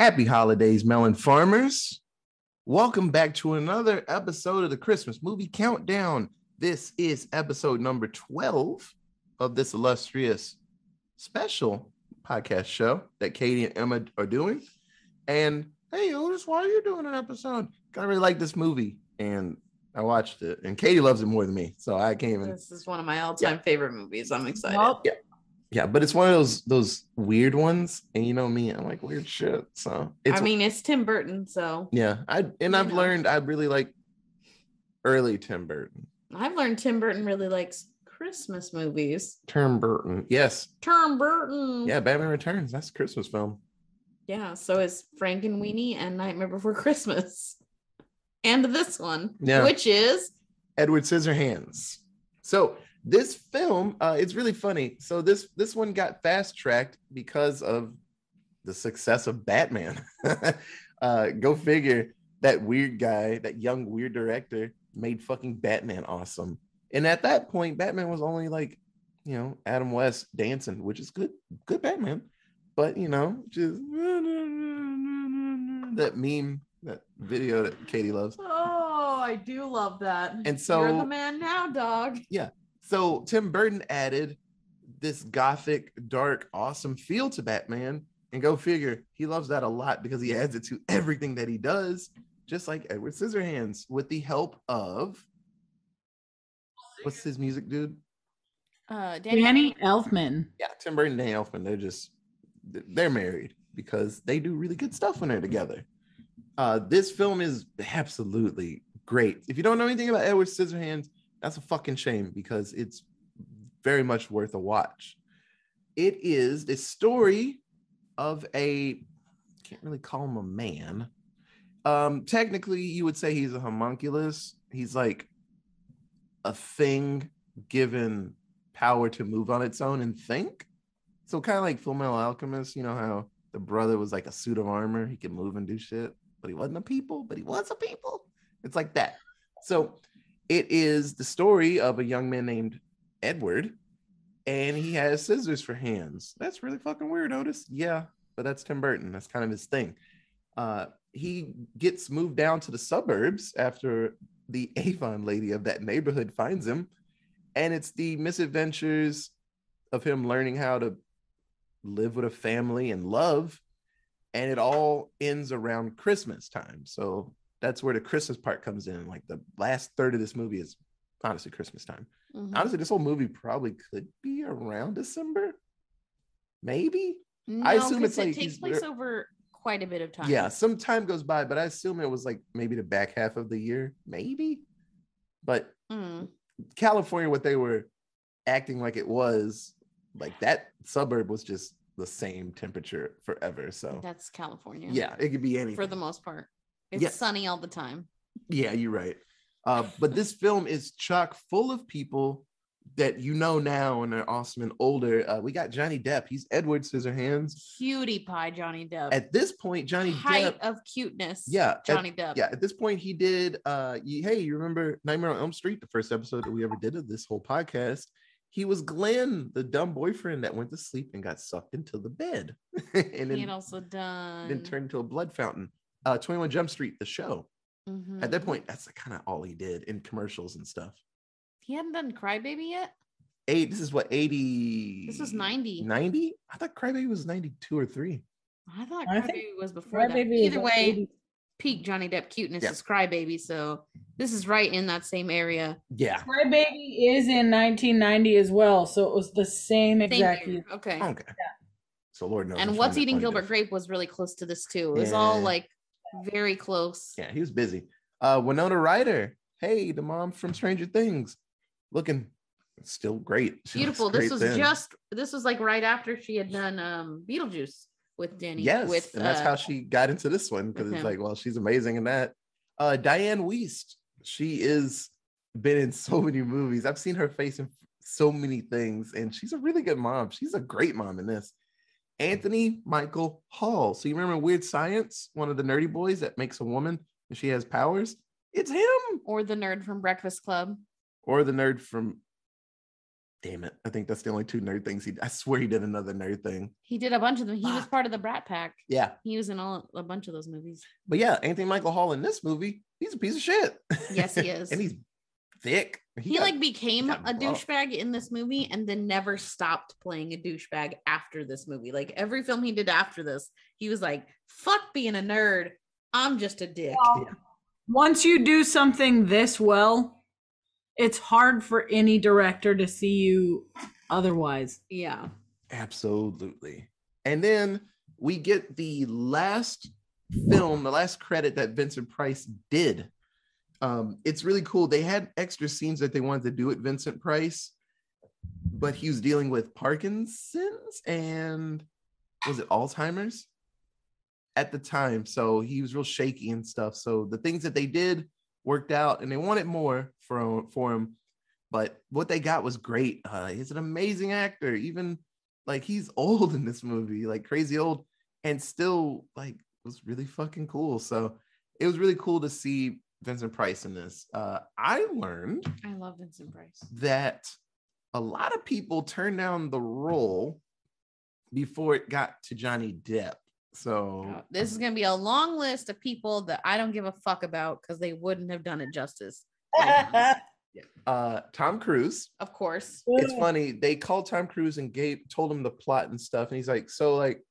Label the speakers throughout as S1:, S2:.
S1: Happy holidays, melon farmers. Welcome back to another episode of the Christmas movie countdown. This is episode number 12 of this illustrious special podcast show that Katie and Emma are doing. And hey, Otis, why are you doing an episode? I really like this movie and I watched it, and Katie loves it more than me. So I came
S2: This is one of my all-time favorite movies. I'm excited.
S3: Well,
S1: yeah, but it's one of those those weird ones, and you know me, I'm like weird shit. So it's
S2: I mean, it's Tim Burton, so
S1: yeah, I and I've
S2: know.
S1: learned I really like early Tim Burton.
S2: I've learned Tim Burton really likes Christmas movies.
S1: Tim Burton, yes,
S2: Tim Burton.
S1: yeah, Batman Returns. That's a Christmas film.
S2: Yeah. So is Frankenweenie and Nightmare Before Christmas. And this one,
S1: Yeah.
S2: which is
S1: Edward Scissorhands. So this film, uh, it's really funny. So this this one got fast tracked because of the success of Batman. uh, go figure. That weird guy, that young weird director, made fucking Batman awesome. And at that point, Batman was only like, you know, Adam West dancing, which is good, good Batman. But you know, just that meme, that video that Katie loves.
S2: Oh, I do love that.
S1: And so You're
S2: the man now, dog.
S1: So Tim Burton added this gothic, dark, awesome feel to Batman. And go figure, he loves that a lot because he adds it to everything that he does, just like Edward Scissorhands, with the help of what's his music, dude?
S2: Uh Danny,
S3: Danny Elfman.
S1: Yeah, Tim Burton and Danny Elfman. They're just they're married because they do really good stuff when they're together. Uh, this film is absolutely great. If you don't know anything about Edward Scissorhands, that's a fucking shame because it's very much worth a watch. It is the story of a can't really call him a man. Um, technically, you would say he's a homunculus. He's like a thing given power to move on its own and think. So kind of like Full Metal Alchemist, you know how the brother was like a suit of armor, he could move and do shit, but he wasn't a people, but he was a people. It's like that. So it is the story of a young man named Edward, and he has scissors for hands. That's really fucking weird, Otis. Yeah, but that's Tim Burton. That's kind of his thing. Uh, he gets moved down to the suburbs after the Avon lady of that neighborhood finds him, and it's the misadventures of him learning how to live with a family and love, and it all ends around Christmas time. So that's where the Christmas part comes in. Like the last third of this movie is honestly Christmas time.
S2: Mhm.
S1: Honestly, this whole movie probably could be around December, maybe.
S2: No,
S1: I assume it's like
S2: it takes place over quite a bit of time.
S1: Yeah, some time goes by, but I assume it was like maybe the back half of the year, maybe. But
S2: Mm.
S1: California, what they were acting like it was, like that suburb was just the same temperature forever. So
S2: That's California.
S1: yeah, it could be anything.
S2: For the most part. It's
S1: Yes.
S2: sunny all the time.
S1: Yeah, you're right. Uh, but this film is chock full of people that you know now and they're awesome and older. Uh, we got Johnny Depp. He's Edward Scissorhands.
S2: Cutie pie, Johnny Depp.
S1: At this point, Johnny
S2: Height
S1: Depp.
S2: of cuteness.
S1: Yeah, at-
S2: Johnny Depp.
S1: Yeah, at this point, he did. Uh, you, hey, you remember Nightmare on Elm Street, the first episode that we ever did of this whole podcast? He was Glenn, the dumb boyfriend that went to sleep and got sucked into the bed, and
S2: He had
S1: then,
S2: also done.
S1: then turned into a blood fountain. Uh, Twenty One Jump Street, the show. At that
S2: Mhm.
S1: point, that's the kind of all he did in commercials and stuff.
S2: he hadn't done Crybaby yet.
S1: Eight. This is what eighty.
S2: This was 90.
S1: 90? I thought Crybaby was ninety-two or three.
S2: I thought
S3: I
S2: Crybaby
S3: think
S2: was before.
S3: Crybaby is
S2: Either way,
S3: 80
S2: peak Johnny Depp cuteness
S1: Yeah.
S2: is Crybaby. So this is right in that same area.
S1: Yeah.
S3: Crybaby is in 1990 as well, so it was the same
S2: Same
S3: exact
S2: year.
S3: year.
S2: Okay.
S1: Okay. So Lord knows.
S2: and What's Eating Gilbert. Grape was really close to this too. It was all like very close.
S1: Yeah, he was busy. Uh, Winona Ryder. Hey, the mom from Stranger Things, looking still great. She
S2: Beautiful. This
S1: great
S2: was
S1: then.
S2: just this was like right after she had done um Beetlejuice with Danny.
S1: yes,
S2: with
S1: and that's
S2: uh,
S1: how she got into this one because it's
S2: him.
S1: like, well, she's amazing in that. Uh, Dianne Wiest. She is been in so many movies. I've seen her face in so many things, and she's a really good mom. She's a great mom in this. Anthony Michael Hall. So you remember Weird Science, one of the nerdy boys that makes a woman and she has powers? It's him.
S2: or the nerd from Breakfast Club.
S1: Or the nerd from damn it. I think that's the only two nerd things he I swear he did another nerd thing.
S2: He did a bunch of them. He was
S1: ah.
S2: part of the Brat Pack.
S1: Yeah.
S2: He was in all a bunch of those movies.
S1: But yeah, Anthony Michael Hall in this movie, he's a piece of shit.
S2: Yes, he is.
S1: and he's thick.
S2: He,
S1: got-
S2: like became
S1: got
S2: a douchebag in this movie and then never stopped playing a douchebag after this movie. Like every film he did after this, he was like, fuck being a nerd. I'm just a dick.
S3: Well, Once you do something this well, it's hard for any director to see you otherwise.
S2: Yeah.
S1: Absolutely. And then we get the last film, the last credit that Vincent Price did. Um, it's really cool. They had extra scenes that they wanted to do with Vincent Price, but he was dealing with Parkinson's and was it Alzheimer's at the time. So he was real shaky and stuff. So the things that they did worked out and they wanted more for, for him. But what they got was great. Uh, he's an amazing actor. Even like he's old in this movie, like crazy old, and still like was really fucking cool. So it was really cool to see Vincent Price in this. Uh, I learned
S2: I love Vincent Price.
S1: that a lot of people turned down the role before it got to Johnny Depp. So
S2: Uh, This is going to be a long list of people that I don't give a fuck about because they wouldn't have done it justice. yeah.
S1: uh, Tom Cruise.
S2: Of course.
S1: It's funny. They called Tom Cruise and gave told him the plot and stuff, and he's like, "So like,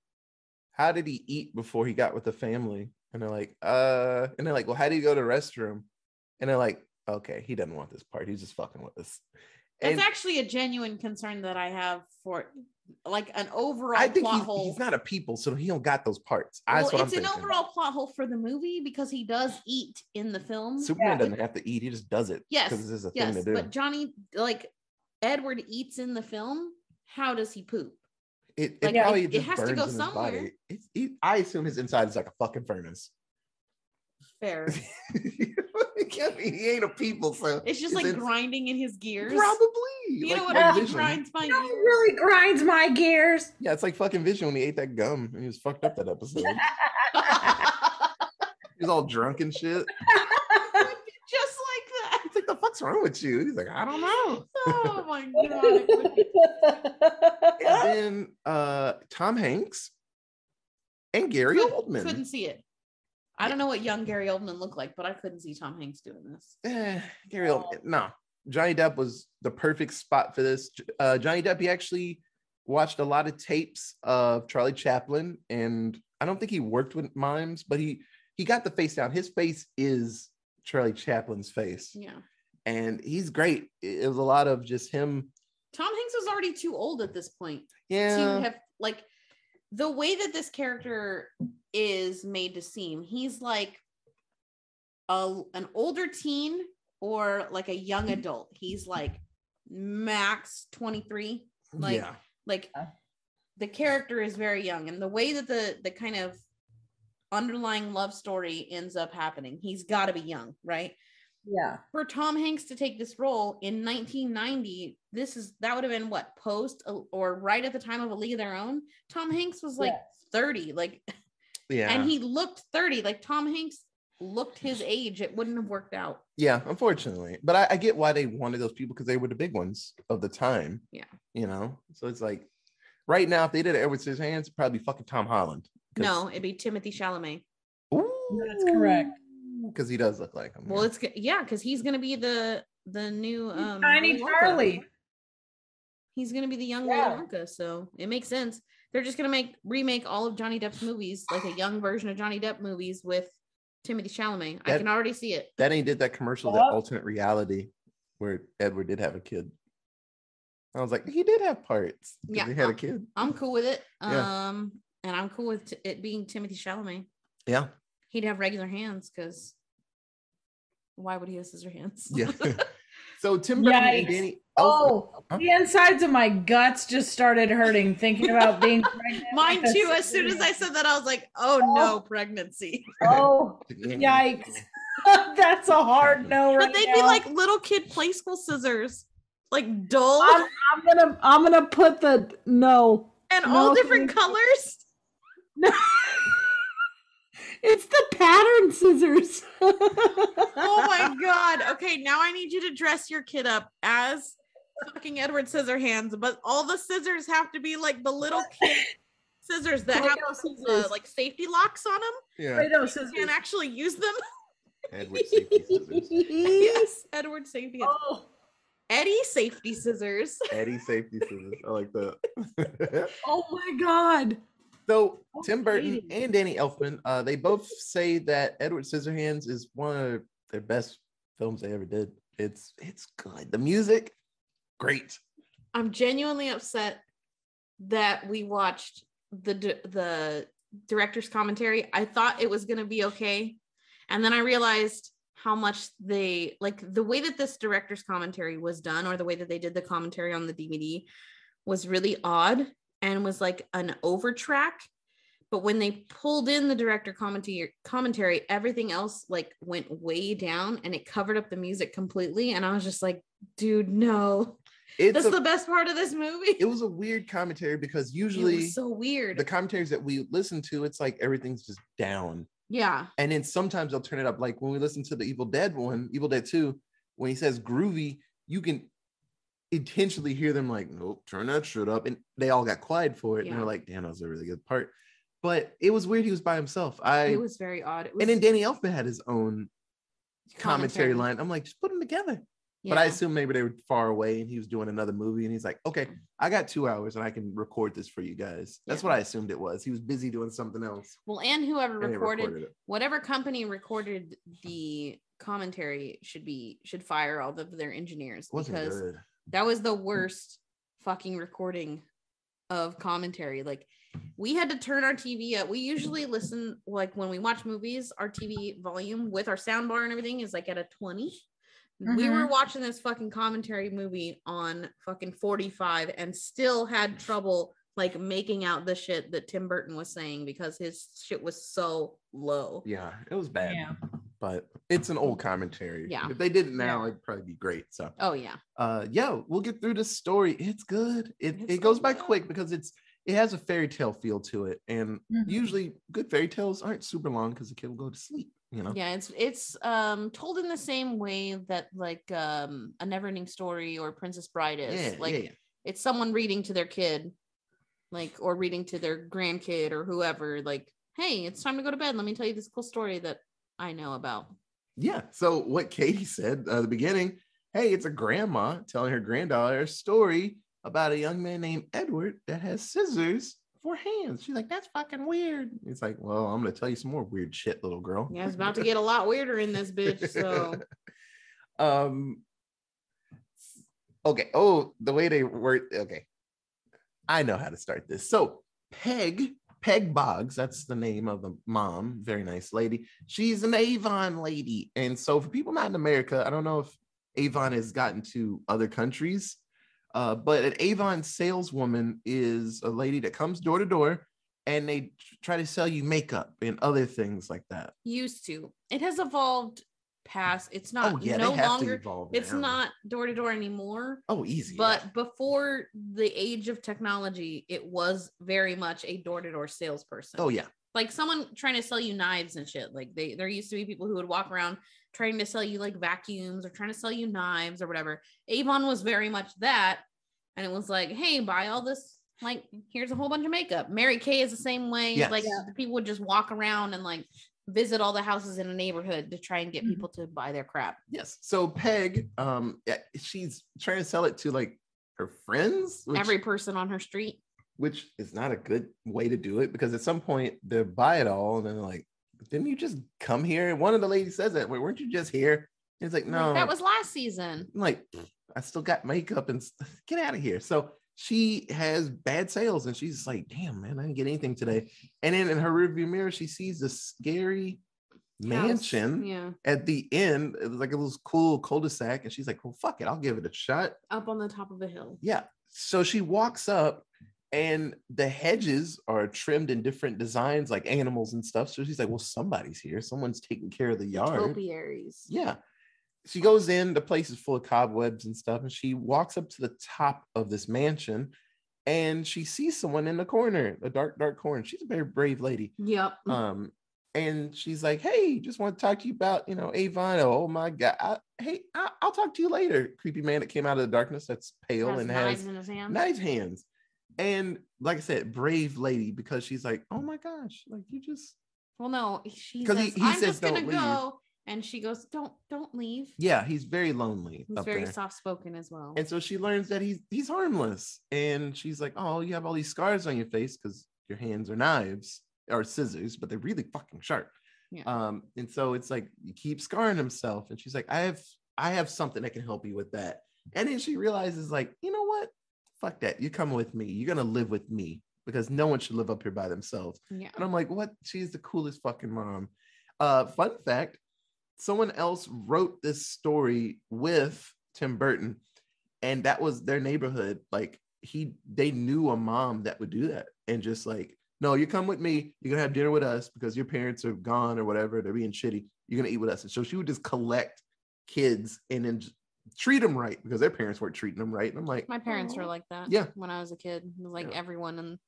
S1: how did he eat before he got with the family?" And they're like, "Uh," and they're like, "Well, how do you go to the restroom?" And they're like, "Okay, he doesn't want this part. He's just fucking with us."
S2: That's
S1: And
S2: actually a genuine concern that I have for like an overall
S1: I think
S2: plot
S1: he's,
S2: hole.
S1: he's not a people, so he don't got those parts. That's
S2: well,
S1: what
S2: it's
S1: I'm
S2: an
S1: thinking.
S2: overall plot hole for the movie because he does eat in the film.
S1: Superman
S3: Yeah.
S1: doesn't have to eat; he just does it.
S2: Yes,
S1: because this is a
S2: yes,
S1: thing to do.
S2: but Johnny, like Edward, eats in the film. How does he poop?
S1: It, it
S2: like,
S1: probably
S2: it- it
S1: just
S2: has to
S1: burns
S2: go
S1: in his
S2: somewhere.
S1: body. It's, he, I assume his inside is like a fucking furnace.
S2: Fair.
S1: I mean, he ain't a people, so
S2: It's just like
S1: ins-
S2: grinding in his gears.
S1: Probably.
S2: You
S1: like
S2: know what
S1: fucking
S2: I mean? Grinds my
S3: It
S2: gears.
S3: really grinds my gears.
S1: Yeah, it's like fucking Vision when he ate that gum and he was fucked up that episode. he was all drunk and shit.
S2: just like that.
S1: He's like, the fuck's wrong with you? He's like, I don't know.
S2: Oh my god.
S1: And then uh Tom Hanks and Gary Oldman.
S2: Couldn't see it. I don't know what young Gary Oldman looked like, but I couldn't see Tom Hanks doing this.
S1: Eh, Gary Oldman. No. Johnny Depp was the perfect spot for this. Uh Johnny Depp, he actually watched a lot of tapes of Charlie Chaplin, and I don't think he worked with mimes, but he he got the face down. His face is Charlie Chaplin's face.
S2: Yeah.
S1: And he's great. It it was a lot of just him.
S2: Tom Hanks was already too old at this point
S1: Yeah,
S2: to have like the way that this character is made to seem. He's like a an older teen or like a young hmm. adult. He's like max 23. Like
S1: yeah,
S2: like the character is very young and the way that the the kind of underlying love story ends up happening he's got to be young right
S3: yeah.
S2: for tom hanks to take this role in 1990 this is that would have been what post uh, or right at the time of a league of their own tom hanks was like
S3: Yes.
S2: 30 like
S1: yeah,
S2: and he looked 30 like tom hanks looked his age it wouldn't have worked out
S1: yeah. Unfortunately, but I, I get why they wanted those people because they were the big ones of the time.
S2: Yeah.
S1: you know. So it's like right now, if they did it Edward Scissorhands, it'd probably be fucking Tom Holland.
S2: no it'd be timothée chalamet
S3: That's correct.
S1: Because he does look like him.
S2: well
S1: yeah.
S2: it's yeah because he's gonna be the the new um
S3: Tiny Charlie.
S2: He's gonna be the young
S3: Yeah.
S2: Willy Wonka, so it makes sense. They're just gonna make remake all of Johnny Depp's movies, like a young version of Johnny Depp movies with Timothée Chalamet. I can already see it.
S1: that ain't did that commercial, that
S3: Yep.
S1: alternate reality where Edward did have a kid. I was like, he did have parts.
S2: Yeah,
S1: he had
S2: uh,
S1: a kid.
S2: I'm cool with it.
S1: Yeah.
S2: Um, and I'm cool with t- it being Timothée Chalamet.
S1: Yeah,
S2: He'd have regular hands because why would he have scissor hands?
S1: yeah. so Tim Burton and
S3: Yikes.
S1: Danny.
S3: Oh,
S1: Huh?
S3: the insides of my guts just started hurting thinking about being pregnant.
S2: Mine too. As soon as I said that, I was like, oh, oh. no, pregnancy.
S3: Oh, yikes. That's a hard no right
S2: But they'd be like little kid play school scissors, like dull
S3: I'm, I'm gonna I'm gonna put the no.
S2: and
S3: no,
S2: all different
S3: thank
S2: colors.
S3: No. It's the pattern scissors.
S2: oh my god. Okay, now I need you to dress your kid up as fucking Edward Scissorhands, but all the scissors have to be like the little kid scissors that have
S3: Play-Doh
S2: uh,
S3: scissors.
S2: like safety locks on them.
S1: Yeah.
S3: Play-Doh
S2: You
S3: scissors.
S2: can't actually use them.
S1: Edward safety scissors.
S2: yes, Edward safety.
S3: Oh,
S2: Eddie safety scissors.
S1: Eddie safety scissors. I like that.
S3: oh my god.
S1: So Tim Burton and Danny Elfman, uh, they both say that Edward Scissorhands is one of their best films they ever did. It's it's good. The music, great.
S2: I'm genuinely upset that we watched the the director's commentary. I thought it was going to be okay, and then I realized how much they like the way that this director's commentary was done, or the way that they did the commentary on the DVD, was really odd and was like an overtrack. But when they pulled in the director commentary, commentary, everything else like went way down, and it covered up the music completely. And I was just like, "Dude, no."
S1: It's
S2: That's
S1: a-
S2: the best part of this movie.
S1: it was a weird commentary because
S2: It
S1: usually
S2: was so weird.
S1: the commentaries that we listen to, it's like everything's just down.
S2: yeah.
S1: And then sometimes they'll turn it up. Like when we listen to the Evil Dead one, Evil Dead 2, when he says groovy, you can intentionally hear them like, nope, turn that shit up. And they all got quiet for it. And they're like, damn, that was a really good part. But it was weird. He was by himself. I
S2: it was very odd. Was,
S1: and then Danny Elfman had his own commentary,
S2: Commentary.
S1: line. I'm like, just put them together. But I
S2: yeah.
S1: assume maybe they were far away and he was doing another movie and he's like, okay, mm. I got two hours and I can record this for you guys. That's
S2: Yeah.
S1: what I assumed it was. He was busy doing something else.
S2: well, and whoever
S1: and
S2: recorded,
S1: it.
S2: whatever company recorded the commentary should be should fire all of their engineers because
S1: good.
S2: That was the worst fucking recording of commentary. Like we had to turn our TV up. We usually listen like when we watch movies, our TV volume with our sound bar and everything is like at a 20. We were mm-hmm. watching this fucking commentary movie on fucking 45 and still had trouble like making out the shit that Tim Burton was saying because his shit was so low.
S1: Yeah, it was bad.
S3: Yeah.
S1: But it's an old commentary.
S2: Yeah.
S1: If they did it now, it'd probably be great. So
S2: Oh yeah.
S1: uh yeah, we'll get through this story. It's good. It
S2: It's
S1: it goes
S2: so
S1: by
S2: good.
S1: quick because it's it has a fairy tale feel to it. And
S3: Mhm.
S1: usually good fairy tales aren't super long because the kid will go to sleep, you know.
S2: Yeah, it's it's um told in the same way that like um a never-ending story or Princess Bride is.
S1: Yeah,
S2: like
S1: yeah, yeah.
S2: it's someone reading to their kid, like or reading to their grandkid or whoever, like, hey, it's time to go to bed. Let me tell you this cool story that I know about.
S1: Yeah. So what Katie said uh, at the beginning, hey, it's a grandma telling her granddaughter a story about a young man named Edward that has scissors for hands. She's like, that's fucking weird. It's like, well, I'm gonna tell you some more weird shit, little girl.
S2: Yeah, it's about to get a lot weirder in this bitch. So
S1: um okay. Oh, the way they word okay. I know how to start this. So Peg, Peg Boggs, that's the name of the mom, very nice lady. She's an Avon lady. And so for people not in America, I don't know if Avon has gotten to other countries. Uh, but an Avon saleswoman is a lady that comes door to door and they try to sell you makeup and other things like that.
S2: used to. It has evolved past. It's not
S1: oh yeah,
S2: no longer.
S1: evolve.
S2: It's not door to door anymore.
S1: Oh, easy.
S2: But
S1: yeah.
S2: before the age of technology, it was very much a door to door salesperson.
S1: oh yeah,
S2: like someone trying to sell you knives and shit. Like they there used to be people who would walk around trying to sell you like vacuums or trying to sell you knives or whatever. Avon was very much that. And it was like, hey, buy all this. Like, here's a whole bunch of makeup. Mary Kay is the same way.
S1: Yes.
S2: Like
S3: Yeah.
S2: the people would just walk around and like visit all the houses in a neighborhood to try and get
S3: Mhm.
S2: people to buy their crap.
S1: Yes. So Peg, um, she's trying to sell it to like her friends, which,
S2: Every person on her street.
S1: which is not a good way to do it because at some point they buy it all and then they're like, didn't you just come here? And one of the ladies says that, Wait, weren't you just here? And it's like,
S2: Like,
S1: no,
S2: that was last season.
S1: I'm like, I still got makeup and get out of here. So she has bad sales and she's like, damn, man, I didn't get anything today. And then in her rearview mirror, she sees this scary mansion
S2: Yeah.
S1: at the end. It was like a little cool cul-de-sac. And she's like, well, fuck it, I'll give it a shot.
S2: Up on the top of a hill.
S1: Yeah. So she walks up and the hedges are trimmed in different designs, like animals and stuff. So she's like, well, somebody's here. Someone's taking care of the yard.
S2: Topiaries.
S1: Yeah. She goes in, the place is full of cobwebs and stuff, and she walks up to the top of this mansion and she sees someone in the corner, a dark, dark corner. She's a very brave lady.
S2: Yep.
S1: Um, and she's like, "Hey, just want to talk to you about you know Avon. Oh my god, I, hey, I, will talk to you later." Creepy man that came out of the darkness that's pale
S2: Has
S1: and
S2: knives
S1: has
S2: hands.
S1: knife hands, and like I said, brave lady because she's like, "Oh my gosh, like you just
S2: Well, no, she says,
S1: he- he
S2: "I'm
S1: says
S2: just gonna
S1: leave.
S2: go," and she goes, "Don't, don't leave."
S1: yeah." He's very lonely
S2: He's very
S1: there.
S2: soft spoken as well.
S1: And so she learns that he's he's harmless. And she's like, Oh, you have all these scars on your face because your hands are knives or scissors, but they're really fucking sharp.
S2: Yeah.
S1: Um, and so it's like you keep scarring himself. And she's like, I have I have something that can help you with that. And then she realizes, like, you know what? Fuck that. you come with me. You're gonna live with me because no one should live up here by themselves.
S2: yeah.
S1: And I'm like, what? She's the coolest fucking mom. Uh, fun fact: someone else wrote this story with Tim Burton, and that was their neighborhood. Like he, they knew a mom that would do that, and just like, no, you come with me. You're gonna have dinner with us because your parents are gone or whatever. They're being shitty. You're gonna eat with us. And so she would just collect kids and then treat them right because their parents weren't treating them right. And I'm like,
S2: My parents were like that.
S1: Yeah.
S2: When I was a kid, it was like
S1: Yeah.
S2: everyone and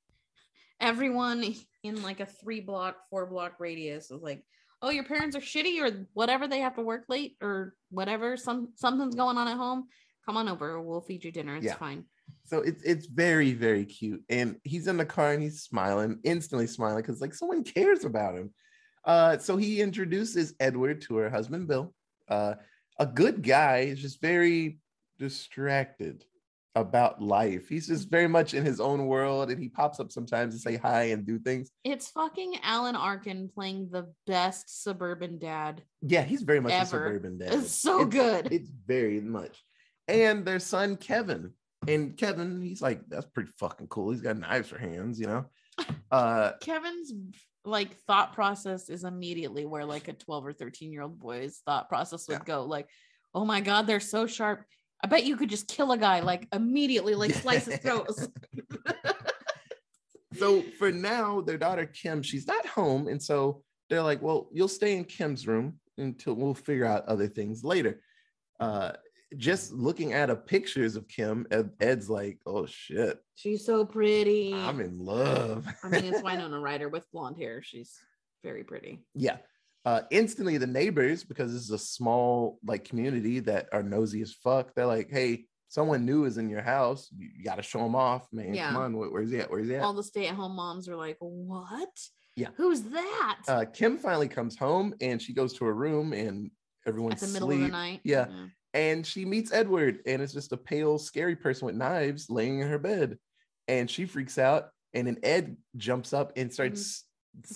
S2: everyone in like a three block, four block radius was like, "Oh, your parents are shitty or whatever. They have to work late or whatever. Some something's going on at home. Come on over. We'll feed you dinner. It's
S1: Yeah.
S2: fine."
S1: So it's it's very very cute, and he's in the car and he's smiling, instantly smiling because like someone cares about him. Uh, so he introduces Edward to her husband Bill, uh, a good guy. He's just very distracted about life. He's just very much in his own world, and he pops up sometimes to say hi and do things.
S2: It's fucking Alan Arkin playing the best suburban dad.
S1: Yeah, he's very much a suburban dad.
S2: It's so good.
S1: It's very much. And their son Kevin. And Kevin, he's like, that's pretty fucking cool. He's got knives for hands, you know. Uh
S2: Kevin's like thought process is immediately where like a 12 or 13 year old boy's thought process would
S1: Yeah.
S2: go like oh my god they're so sharp i bet you could just kill a guy like immediately like slice his throat
S1: so for now, their daughter Kim, she's not home. And so they're like, well, you'll stay in Kim's room until we'll figure out other things later. Uh just looking at a pictures of Kim, Ed, Ed's like, oh shit,
S2: she's so pretty
S1: I'm in love.
S2: i mean it's winona ryder with blonde hair she's very pretty
S1: yeah. Uh instantly the neighbors, because this is a small like community that are nosy as fuck, they're like, hey, someone new is in your house. You, you gotta show them off, man.
S2: Yeah.
S1: Come on, where- where's he at? Where's he at?
S2: all the stay-at-home moms are like what
S1: Yeah.
S2: who's that
S1: uh, Kim finally comes home and she goes to her room and everyone's
S2: at the middle of the
S1: asleep.
S2: night
S1: Yeah. And she meets Edward and it's just a pale, scary person with knives laying in her bed. And she freaks out. And then Ed jumps up and starts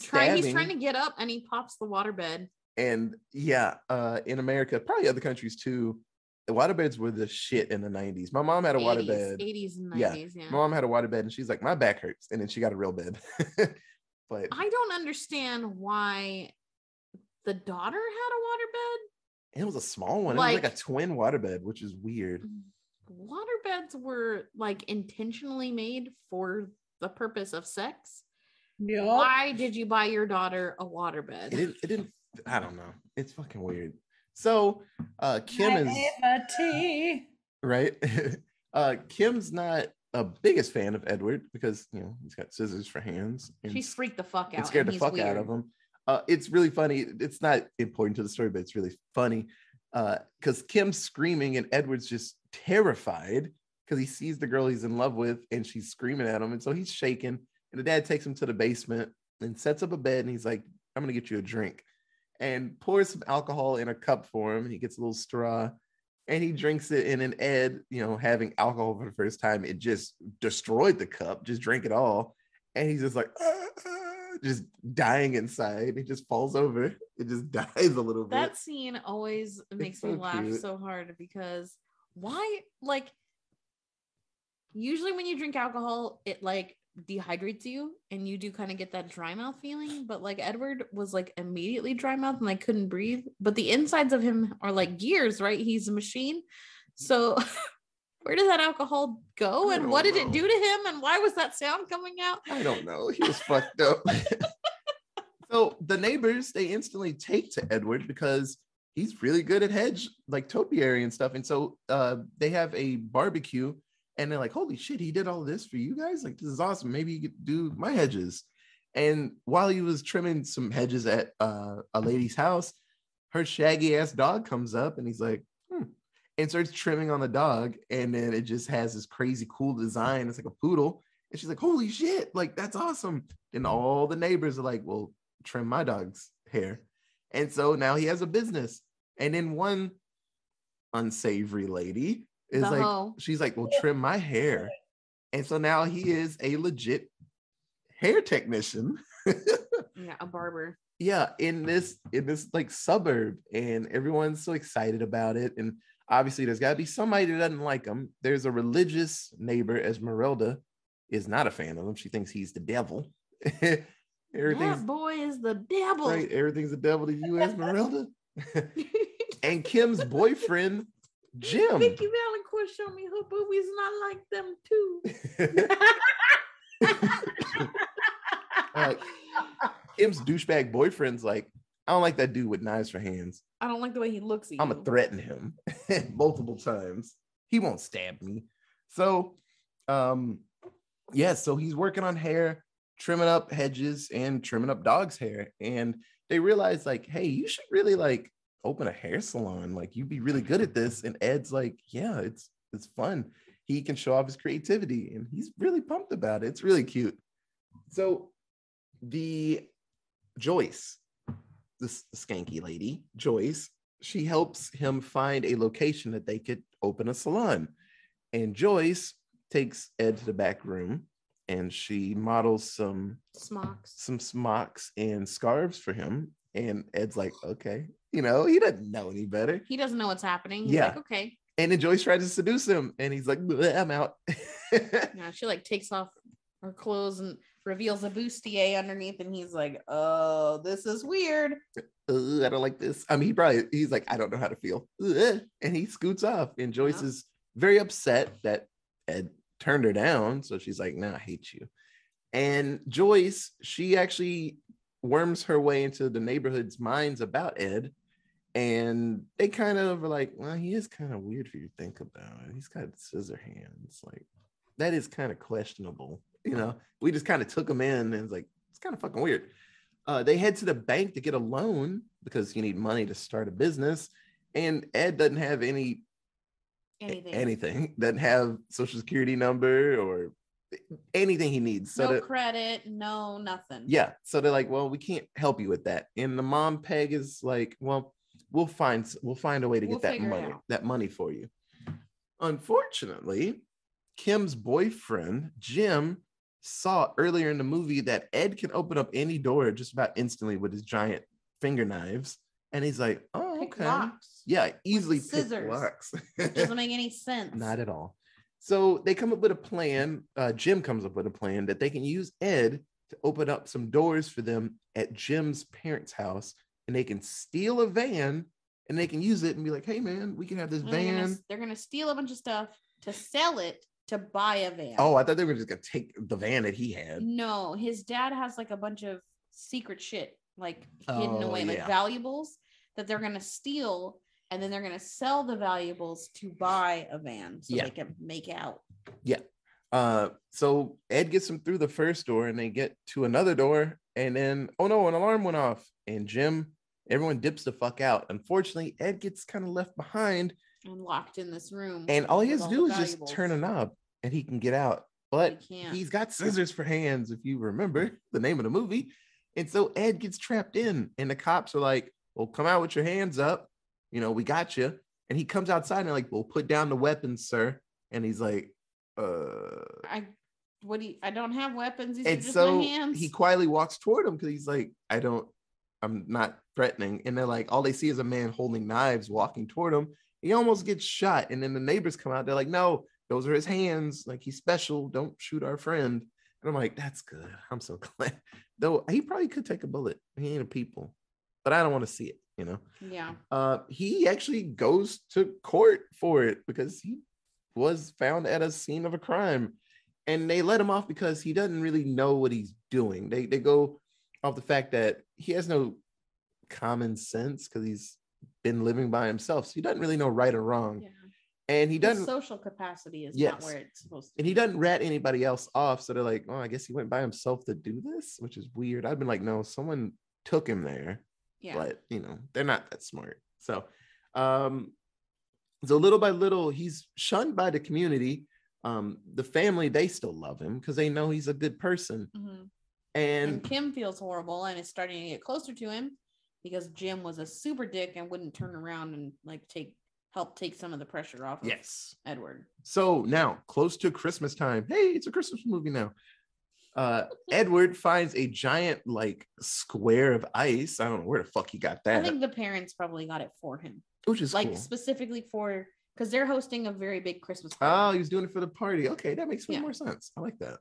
S2: Try, he's trying to get up and he pops the waterbed
S1: and yeah, uh, in America, probably other countries too, the waterbeds were the shit in the 90s. My mom had a
S2: 80s,
S1: waterbed.
S2: 80s and 90s
S1: Yeah.
S2: yeah,
S1: My mom had a waterbed and she's like, my back hurts. And then she got a real bed. but
S2: I don't understand why the daughter had a waterbed.
S1: it was a small one. it was like
S2: Like-
S1: a twin waterbed, which is weird.
S2: Waterbeds were like intentionally made for the purpose of sex.
S3: Yeah.
S2: Why did you buy your daughter a waterbed?
S1: It didn't, it didn't, I don't know. It's fucking weird. So uh Kim is
S3: Naivety.
S1: right. uh Kim's not a biggest fan of Edward because you know he's got scissors for hands and
S2: She freaked the fuck out.
S1: and scared
S2: and
S1: the
S2: he's
S1: fuck out of him. Uh, it's really funny. It's not important to the story, but it's really funny Uh, because Kim's screaming and Edward's just terrified because he sees the girl he's in love with and she's screaming at him. And so he's shaking. And the dad takes him to the basement and sets up a bed and he's like, I'm going to get you a drink and pours some alcohol in a cup for him. He gets a little straw and he drinks it. And then Ed, you know, having alcohol for the first time, it just destroyed the cup, just drank it all. And he's just like, "Ah, ah," just dying inside. He just falls over. It just dies a little bit.
S2: That scene always makes me laugh
S1: cute.
S2: so hard because why like usually when you drink alcohol it like dehydrates you and you do kind of get that dry mouth feeling but like edward was like immediately dry mouth and like couldn't breathe but the insides of him are like gears right he's a machine so where did that alcohol go and what did
S1: know.
S2: it do to him and why was that sound coming out
S1: I don't know. He was fucked up. so the neighbors they instantly take to Edward because he's really good at hedge like topiary and stuff. And so uh, they have a barbecue and they're like, "Holy shit, he did all this for you guys! Like this is awesome. Maybe you could do my hedges." And while he was trimming some hedges at uh, a lady's house, her shaggy ass dog comes up and he's like, hmm, and starts trimming on the dog. And then it just has this crazy cool design. It's like a poodle. And she's like, holy shit, like that's awesome. And all the neighbors are like, well, trim my dog's hair. And so now he has a business. And then one unsavory lady is
S2: The
S1: like,
S2: hoe.
S1: she's like, well, trim my hair. And so now he is a legit hair technician.
S2: Yeah, a barber.
S1: yeah, in this in this like suburb, and everyone's so excited about it. And obviously, there's got to be somebody that doesn't like him. There's a religious neighbor, Esmeralda is not a fan of him. She thinks he's the devil. Everything's
S2: That boy is the devil.
S1: right. Everything's the devil to you, Esmeralda. and Kim's boyfriend, Jim.
S2: Vicky Valancourt showed me her boobies and I like them too.
S1: Uh, Kim's douchebag boyfriend's like, I don't like that dude with knives for hands.
S2: I don't like the way he looks
S1: I'm gonna threaten him multiple times. He won't stab me. So, um, yeah, so he's working on hair, trimming up hedges and trimming up dog's hair. And they realize, like, hey, you should really like open a hair salon. Like, you'd be really good at this. And Ed's like, yeah, it's it's fun. He can show off his creativity, and he's really pumped about it. It's really cute. So, the Joyce, this skanky lady, Joyce, she helps him find a location that they could open a salon. And Joyce takes Ed to the back room and she models some
S2: Smocks.
S1: some smocks and scarves for him. And Ed's like, okay, you know, he doesn't know any better.
S2: He doesn't know what's happening. He's
S1: Yeah.
S2: like, okay.
S1: And then Joyce tries to seduce him, and he's like, I'm out.
S2: Yeah, she like takes off her clothes and reveals a bustier underneath, and he's like, "Oh, this is weird."
S1: "Ugh, I don't like this. I mean, he probably he's like, I don't know how to feel. Ugh," And he scoots off. And Joyce
S2: Yeah.
S1: is very upset that Ed turned her down. So she's like, nah, I hate you. And Joyce, she actually worms her way into the neighborhood's minds about Ed. And they kind of are like, well, he is kind of weird if you think about it. He's got scissor hands. Like, that is kind of questionable. You know, we just kind of took him in and it's like, it's kind of fucking weird. Uh, they head to the bank to get a loan because you need money to start a business. And Ed doesn't have any
S2: Anything.
S1: anything, doesn't have social security number or anything he needs. So
S2: no
S1: that-
S2: credit. No nothing.
S1: yeah. So they're like, well, we can't help you with that. And the mom Peg is like, well, we'll find we'll find a way to
S2: We'll
S1: get that money, that money for you. Unfortunately, Kim's boyfriend, Jim, saw earlier in the movie that Ed can open up any door just about instantly with his giant finger knives. And he's like, oh,
S2: Pick
S1: okay.
S2: locks.
S1: Yeah, easily pick
S2: scissors.
S1: locks.
S2: Doesn't make any sense.
S1: Not at all. So they come up with a plan. Uh, Jim comes up with a plan that they can use Ed to open up some doors for them at Jim's parents' house, and they can steal a van and they can use it and be like, "Hey, man, we can have this
S2: And they're, gonna,
S1: van."
S2: they're gonna steal a bunch of stuff to sell it to buy a van.
S1: Oh, I thought they were just gonna take the van that he had.
S2: No, his dad has like a bunch of secret shit like hidden
S1: Oh,
S2: away, like valuables that they're gonna steal, and then they're gonna sell the valuables to buy a van so
S1: Yeah.
S2: they can make out. Yeah.
S1: Uh, so Ed gets them through the first door, and they get to another door, and then oh no, an alarm went off, and Jim, everyone dips the fuck out. Unfortunately, Ed gets kind of left behind.
S2: And locked in this room.
S1: And all he has to do is just turn a knob and he can get out. But
S2: he
S1: he's got scissors for hands, if you remember the name of the movie. And so Ed gets trapped in, and the cops are like, Well, come out with your hands up. You know, we got you. And he comes outside and like, Well, put down the weapons, sir. And he's like, uh
S2: I what do you I don't have weapons. These
S1: and so
S2: my hands.
S1: he quietly walks toward him because he's like, I don't, I'm not threatening. And they're like, all they see is a man holding knives walking toward him. He almost gets shot. And then the neighbors come out. They're like, no, those are his hands. Like he's special. Don't shoot our friend. And I'm like, that's good. I'm so glad. Though he probably could take a bullet. He ain't a people, but I don't want to see it, you know?
S2: yeah.
S1: uh, he actually goes to court for it because he was found at a scene of a crime and they let him off because he doesn't really know what he's doing. They they go off the fact that he has no common sense because he's been living by himself. So he doesn't really know right or wrong.
S2: Yeah.
S1: and he doesn't
S2: social capacity is
S1: Yes.
S2: not where it's supposed to
S1: and
S2: be.
S1: he doesn't rat anybody else off. So they're like, oh, I guess he went by himself to do this, which is weird. I've been like, no, someone took him there,
S2: yeah.
S1: but you know, they're not that smart. So, um, so little by little, he's shunned by the community. Um, the family they still love him because they know he's a good person,
S2: Mhm.
S1: And,
S2: and Kim feels horrible and is starting to get closer to him because Jim was a super dick and wouldn't turn around and like take help take some of the pressure off of
S1: yes.
S2: Edward.
S1: So now, close to Christmas time, hey, it's a Christmas movie now. Uh, Edward finds a giant like square of ice. I don't know where the fuck he got that.
S2: I think the parents probably got it for him.
S1: which is
S2: like
S1: cool.
S2: specifically for because they're hosting a very big Christmas Party.
S1: Oh,
S2: party.
S1: he was doing it for the party. Okay, that makes
S2: Yeah.
S1: more sense. I like that.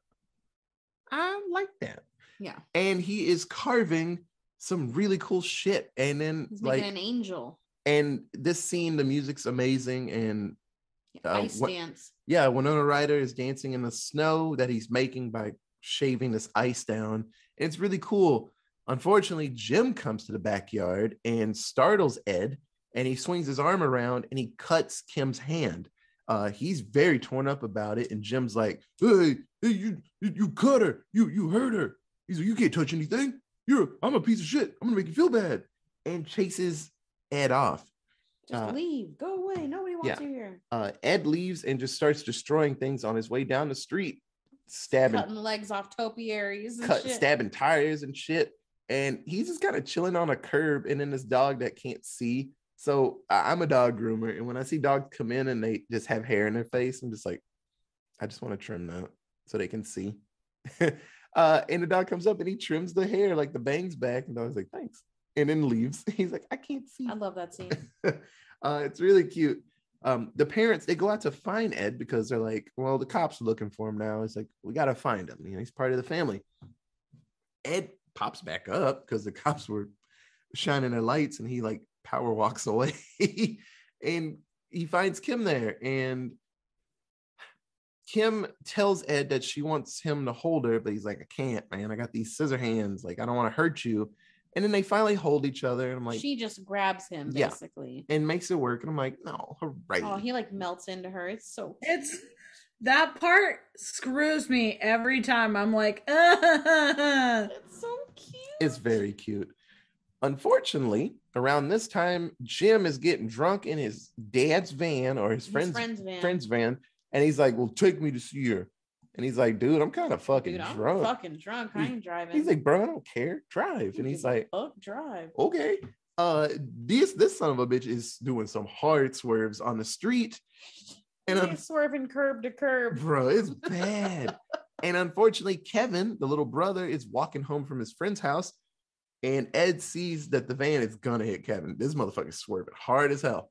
S1: I like that.
S2: Yeah.
S1: And he is carving some really cool shit. And then
S2: He's
S1: like,
S2: an angel.
S1: and this scene, the music's amazing. And
S2: Yeah,
S1: uh,
S2: ice
S1: what-
S2: dance.
S1: yeah, Winona Ryder is dancing in the snow that he's making by shaving this ice down. It's really cool. Unfortunately, Jim comes to the backyard and startles Ed, and he swings his arm around and he cuts Kim's hand. Uh, he's very torn up about it, and Jim's like, "Hey, hey, you, you, you cut her, you, you hurt her." He's like, "You can't touch anything. You're, I'm a piece of shit. I'm gonna make you feel bad," and chases Ed off.
S2: Just
S1: uh,
S2: leave. Go away. Nobody wants
S1: yeah.
S2: you here.
S1: Uh, Ed leaves and just starts destroying things on his way down the street, stabbing
S2: Cutting legs off topiaries and
S1: cut
S2: shit.
S1: stabbing tires and shit. And he's just kind of chilling on a curb, and then this dog that can't see. So I'm a dog groomer, and when I see dogs come in and they just have hair in their face, I'm just like, I just want to trim that so they can see. uh, and the dog comes up and he trims the hair, like the bangs back, and I was like, thanks, and then leaves. He's like, I can't see.
S2: I love that scene.
S1: uh, it's really cute. Um, the parents they go out to find Ed because they're like, well, the cops are looking for him now. It's like we gotta find him. You know, he's part of the family. Ed pops back up because the cops were shining their lights, and he like power walks away, and he finds Kim there, and Kim tells Ed that she wants him to hold her, but he's like, I can't, man. I got these scissor hands. Like, I don't want to hurt you. And then they finally hold each other, and I'm like,
S2: she just grabs him
S1: Yeah.
S2: basically.
S1: and makes it work. And I'm like, no, all right.
S2: Oh, he like melts into her. It's so
S3: It's that part screws me every time. I'm like, uh,
S2: it's so cute.
S1: it's very cute. Unfortunately, around this time, Jim is getting drunk in his dad's van or his
S2: His
S1: friend's
S2: friend's van.
S1: friend's van, and he's like, "Well, take me to see her." And he's like, "Dude, I'm kind of fucking
S2: Dude, I'm
S1: drunk."
S2: fucking drunk. I ain't driving.
S1: He's like, "Bro, I don't care. Drive." And he's like,
S2: fuck drive.
S1: "Okay." Uh, this this son of a bitch is doing some hard swerves on the street, and
S2: He's
S1: I'm
S2: swerving curb to curb.
S1: bro it's bad and unfortunately kevin the little brother is walking home from his friend's house and ed sees that the van is gonna hit kevin this motherfucker's swerving hard as hell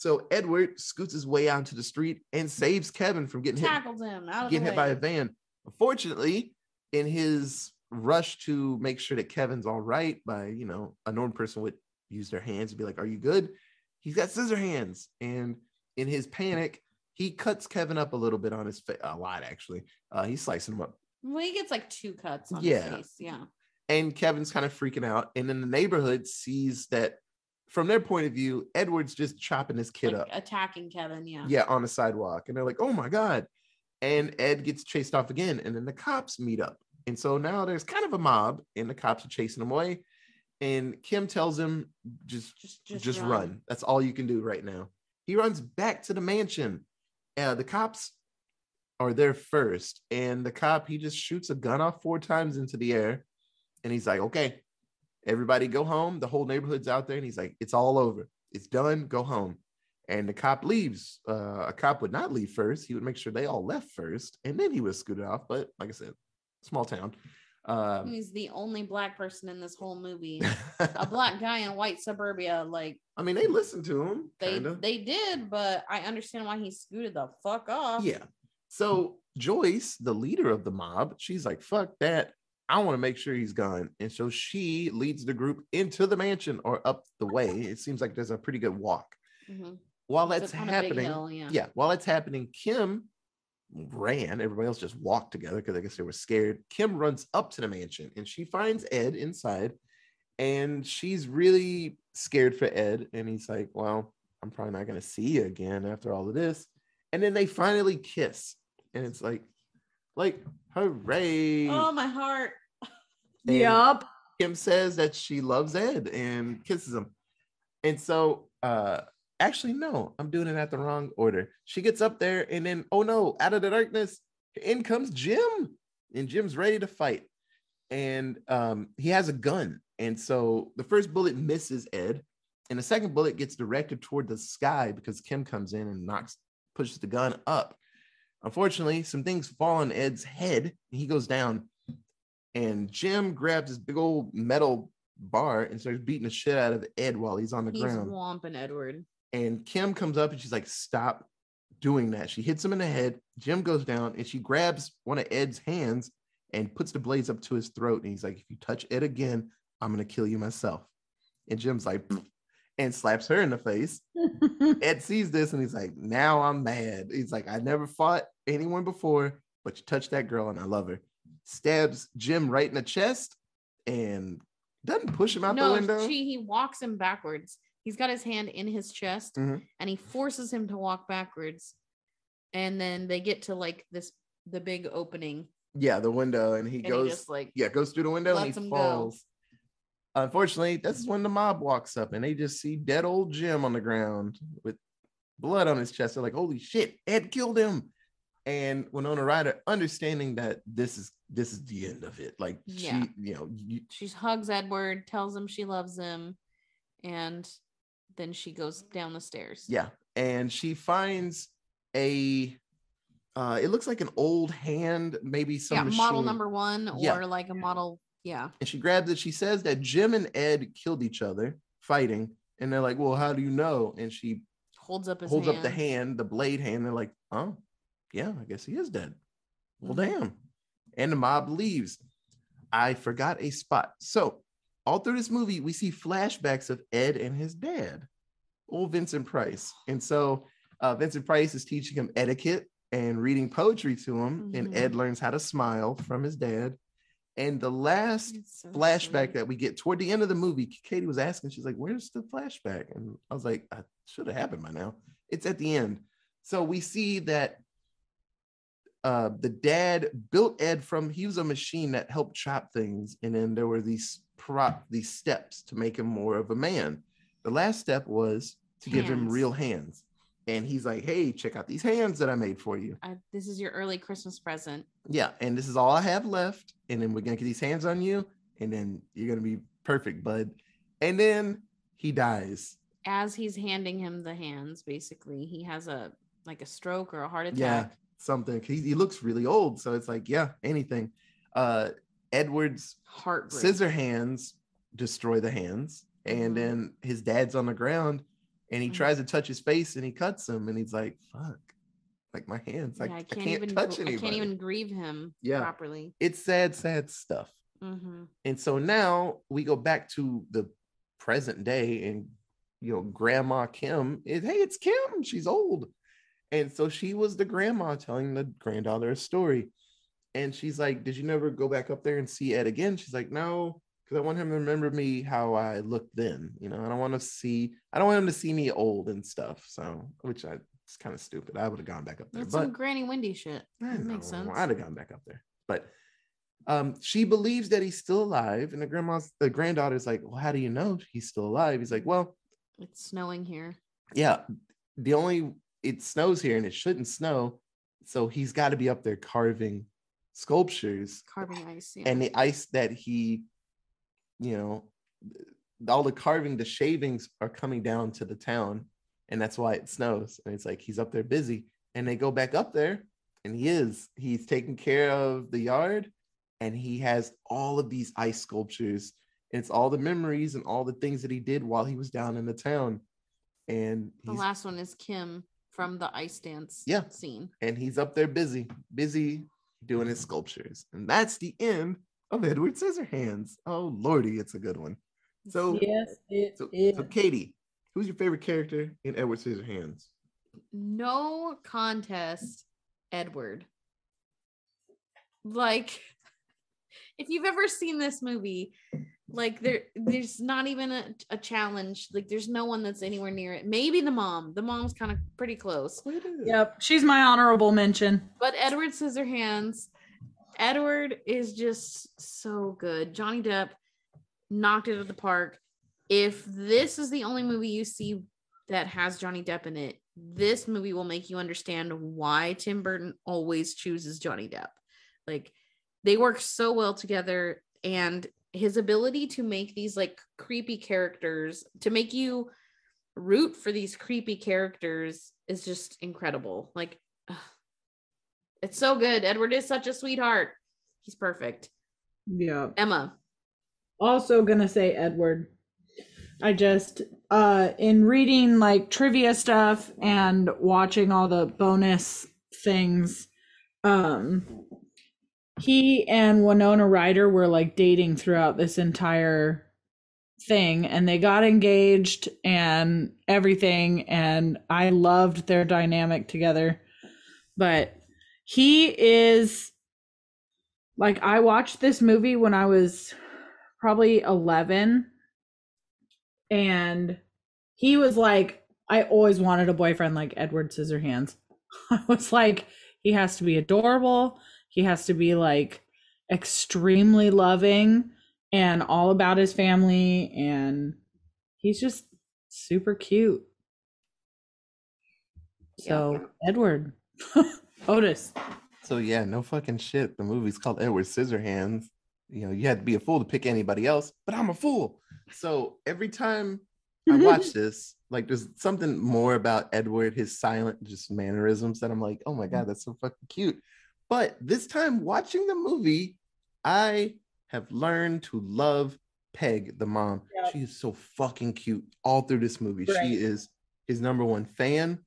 S1: so edward scoots his way onto the street and saves kevin from getting hit
S2: Tackles him out
S1: getting hit by a van. Unfortunately in his rush to make sure that kevin's all right by you know a normal person would use their hands and be like are you good? He's got scissor hands. And in his panic he cuts kevin up a little bit on his face a lot actually. Uh he's slicing him up.
S2: Well, he gets like two cuts on
S1: Yeah.
S2: his face. Yeah.
S1: and kevin's kind of freaking out. And then the neighborhood sees that from their point of view edward's just chopping this kid
S2: Like
S1: up.
S2: attacking Kevin. Yeah.
S1: yeah on the sidewalk. And they're like oh my god. And ed gets chased off again and then the cops meet up. And so now there's kind of a mob and the cops are chasing him away. And kim tells him just
S2: Just
S1: just,
S2: just,
S1: run. that's all you can do right now. He runs back to the mansion. Uh, the cops are there first and the cop he just shoots a gun off four times into the air. And he's like okay everybody go home the whole neighborhood's out there and he's like it's all over it's done go home and the cop leaves. Uh, a cop would not leave first. He would make sure they all left first, and then he was scooted off. But like I said, small town. Um,
S2: He's the only black person in this whole movie. a black guy in white suburbia. Like
S1: I mean, they listened to him.
S2: they
S1: kinda.
S2: they did, but I understand why he scooted the fuck off.
S1: yeah. So Joyce, the leader of the mob, she's like, "Fuck that! I want to make sure he's gone." And so she leads the group into the mansion or up the way. It seems like there's a pretty good walk.
S2: Mhm.
S1: While
S2: It's
S1: that's
S2: on a big
S1: happening,
S2: hill, yeah.
S1: yeah, while that's happening, Kim ran. Everybody else just walked together because I guess they were scared. Kim runs up to the mansion and she finds Ed inside, and she's really scared for Ed. And he's like, "Well, I'm probably not gonna see you again after all of this. And then they finally kiss, and it's like, like, hooray!
S2: Oh, my heart.
S1: And
S3: Yup.
S1: Kim says that she loves Ed and kisses him. And so, uh, actually, no, I'm doing it at the wrong order. She gets up there, and then, oh no, out of the darkness, in comes Jim, and Jim's ready to fight. And um, he has a gun. And so the first bullet misses Ed, and the second bullet gets directed toward the sky because Kim comes in and knocks, pushes the gun up. Unfortunately, some things fall on Ed's head, and he goes down and Jim grabs this big old metal bar and starts beating the shit out of Ed while he's on the ground.
S2: He's
S1: ground.
S2: whomping Edward.
S1: And Kim comes up and she's like, "Stop doing that!" She hits him in the head. Jim goes down and she grabs one of Ed's hands and puts the blades up to his throat. And he's like, "If you touch Ed again, I'm gonna kill you myself." And Jim's like, and slaps her in the face. Ed sees this and he's like, "Now I'm mad." He's like, "I never fought anyone before, but you touched that girl and I love her." Stabs Jim right in the chest and doesn't push him out the
S2: no,
S1: window.
S2: she he walks him backwards. He's got his hand in his chest
S1: Mhm.
S2: and he forces him to walk backwards. And then they get to like this the big opening.
S1: Yeah, the window, and he
S2: And
S1: goes.
S2: he just like
S1: yeah, goes through the window and he
S2: falls. go.
S1: Unfortunately, this is when the mob walks up and they just see dead old Jim on the ground with blood on his chest. They're like, "Holy shit, Ed killed him!" And Winona Ryder, understanding that this is this is the end of it, like
S2: Yeah.
S1: she, you know, you,
S2: she hugs Edward, tells him she loves him, and then she goes down the stairs.
S1: Yeah, and she finds a. Uh, it looks like an old hand, maybe some
S2: yeah, model number one or
S1: Yeah.
S2: like a model. Yeah.
S1: And she grabs it. She says that Jim and Ed killed each other fighting, and they're like, "Well, how do you know?" And she
S2: Holds up his
S1: holds up the
S2: hand.
S1: hand, the blade hand. They're like, "Oh, yeah, I guess he is dead." Well,
S2: Mhm.
S1: damn. And the mob leaves. I forgot a spot. So, all through this movie, we see flashbacks of Ed and his dad, old Vincent Price. And so, uh, Vincent Price is teaching him etiquette and reading poetry to him, and
S2: Mhm.
S1: Ed learns how to smile from his dad. And the last
S2: so
S1: flashback that we get toward the end of the movie, Katie was asking, she's like, Where's the flashback? And I was like, I should have happened by now. It's at the end. So we see that uh the dad built Ed from he was a machine that helped chop things, and then there were these prop these steps to make him more of a man. The last step was to give him real hands. And he's like, Hey, check out these hands that I made for you.
S2: I, this is your early Christmas present.
S1: Yeah, and this is all I have left. And then we're gonna get these hands on you, and then you're gonna be perfect, bud. And then he dies.
S2: As he's handing him the hands, basically, he has a like a stroke or a heart attack.
S1: Yeah, something. He, he looks really old, so it's like, yeah, anything. Uh Edward's
S2: Heartbreak.
S1: scissor hands destroy the hands, and
S2: Mhm.
S1: then his dad's on the ground, and he
S2: Mhm.
S1: tries to touch his face, and he cuts him, and he's like, "Fuck." Like my hands, like
S2: Yeah,
S1: I can't,
S2: even
S1: touch anybody.
S2: I can't even grieve him
S1: Yeah.
S2: properly.
S1: It's sad, sad stuff.
S2: hmm
S1: And so now we go back to the present day and you know, grandma Kim is hey, it's Kim, she's old. And so she was the grandma telling the granddaughter a story. And she's like, Did you never go back up there and see Ed again? She's like, No, because I want him to remember me how I looked then. You know, I don't want to see, I don't want him to see me old and stuff. So, which I it's kind of stupid. I would have gone back up there.
S2: That's
S1: but
S2: some Granny Wendy shit. That makes sense.
S1: I'd have gone back up there. But um, she believes that he's still alive. And the grandma's the granddaughter's like, Well, how do you know he's still alive? He's like, Well,
S2: It's snowing here.
S1: yeah, the only it snows here and it shouldn't snow. So he's got to be up there carving sculptures
S2: Carving ice. Yeah.
S1: and the ice that he, you know, all the carving, the shavings are coming down to the town, and that's why it snows. And it's like he's up there busy, and they go back up there, and he is. He's taking care of the yard, and he has all of these ice sculptures. And it's all the memories and all the things that he did while he was down in the town, and
S2: the last one is Kim from the ice dance
S1: Yeah.
S2: scene.
S1: and he's up there busy, busy doing his sculptures. And that's the end of Edward Scissorhands. Oh lordy, it's a good one. So,
S3: Yes, it
S1: so,
S3: is.
S1: so Katie, who's your favorite character in Edward Scissorhands?
S2: no contest, Edward. Like, if you've ever seen this movie, Like there, there's not even a, a challenge. Like there's no one that's anywhere near it. Maybe the mom. The mom's kind of pretty close.
S3: Yep, she's my honorable mention.
S2: But Edward Scissorhands, Edward is just so good. Johnny Depp knocked it out of the park. If this is the only movie you see that has Johnny Depp in it, this movie will make you understand why Tim Burton always chooses Johnny Depp. Like they work so well together and his ability to make these like creepy characters to make you root for these creepy characters is just incredible. Like ugh. it's so good. Edward is such a sweetheart. He's perfect.
S3: Yeah.
S2: Emma.
S3: Also gonna say Edward. I just uh in reading like trivia stuff and watching all the bonus things, um he and Winona Ryder were like dating throughout this entire thing and they got engaged and everything and I loved their dynamic together. But he is like I watched this movie when I was probably 11 and he was like I always wanted a boyfriend like Edward Scissorhands. I was like he has to be adorable he has to be like extremely loving and all about his family and he's just super cute. So, Edward, Otis.
S1: So yeah, no fucking shit. The movie's called Edward Scissorhands. You know, you had to be a fool to pick anybody else, but I'm a fool. So every time I mm-hmm. watch this, like there's something more about Edward, his silent just mannerisms that I'm like, oh my god, that's so fucking cute. But this time watching the movie, I have learned to love Peg, the mom.
S3: Yep.
S1: She is so fucking cute all through this movie.
S3: Right.
S1: She is his number one fan